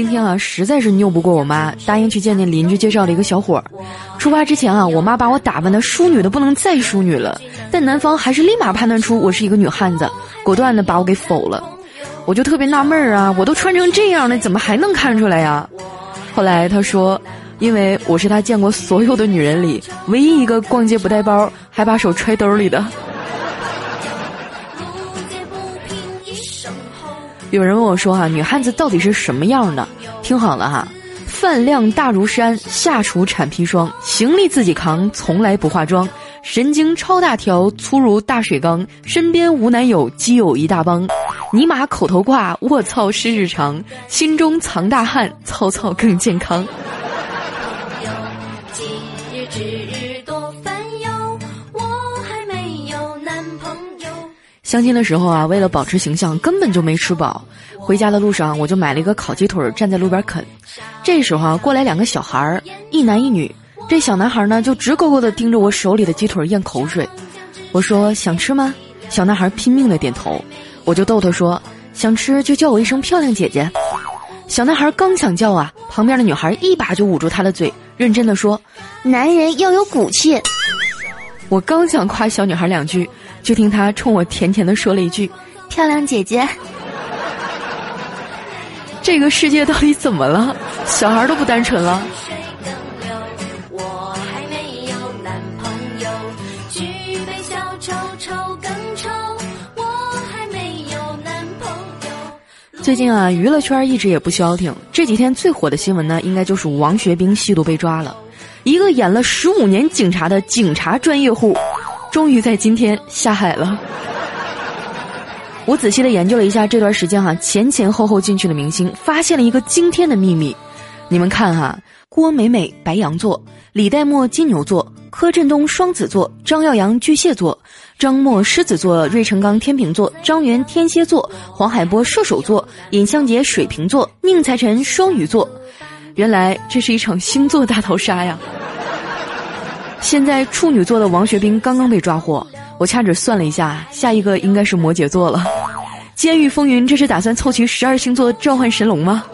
今天啊，实在是拗不过我妈，答应去见见邻居介绍的一个小伙儿。出发之前啊，我妈把我打扮的淑女的不能再淑女了，但男方还是立马判断出我是一个女汉子，果断的把我给否了。我就特别纳闷儿啊，我都穿成这样了，怎么还能看出来呀？后来他说，因为我是他见过所有的女人里唯一一个逛街不带包，还把手揣兜里的。有人问我说：“哈，女汉子到底是什么样的？”听好了哈，饭量大如山，下厨产砒霜，行李自己扛，从来不化妆，神经超大条，粗如大水缸，身边无男友，基友一大帮，尼玛口头挂，卧槽是日常，心中藏大汉，操操更健康。相亲的时候啊，为了保持形象，根本就没吃饱。回家的路上，我就买了一个烤鸡腿，站在路边啃。这时候啊，过来两个小孩儿，一男一女。这小男孩呢，就直勾勾地盯着我手里的鸡腿咽口水。我说：“想吃吗？”小男孩拼命地点头。我就逗他说：“想吃就叫我一声漂亮姐姐。”小男孩刚想叫啊，旁边的女孩一把就捂住他的嘴，认真地说：“男人要有骨气。”我刚想夸小女孩两句。就听他冲我甜甜的说了一句：“漂亮姐姐。”这个世界到底怎么了？小孩都不单纯了。最近啊，娱乐圈一直也不消停。这几天最火的新闻呢，应该就是王学兵吸毒被抓了，一个演了十五年警察的警察专业户。终于在今天下海了。我仔细的研究了一下这段时间哈前前后后进去的明星，发现了一个惊天的秘密。你们看哈，郭美美白羊座，李代沫金牛座，柯震东双子座，张耀扬巨蟹座，张默狮子座，芮成钢天秤座，张元天蝎座，黄海波射手座，尹相杰水瓶座，宁财神双鱼座。原来这是一场星座大逃杀呀！现在处女座的王学兵刚刚被抓获，我掐指算了一下，下一个应该是摩羯座了。监狱风云，这是打算凑齐十二星座召唤神龙吗？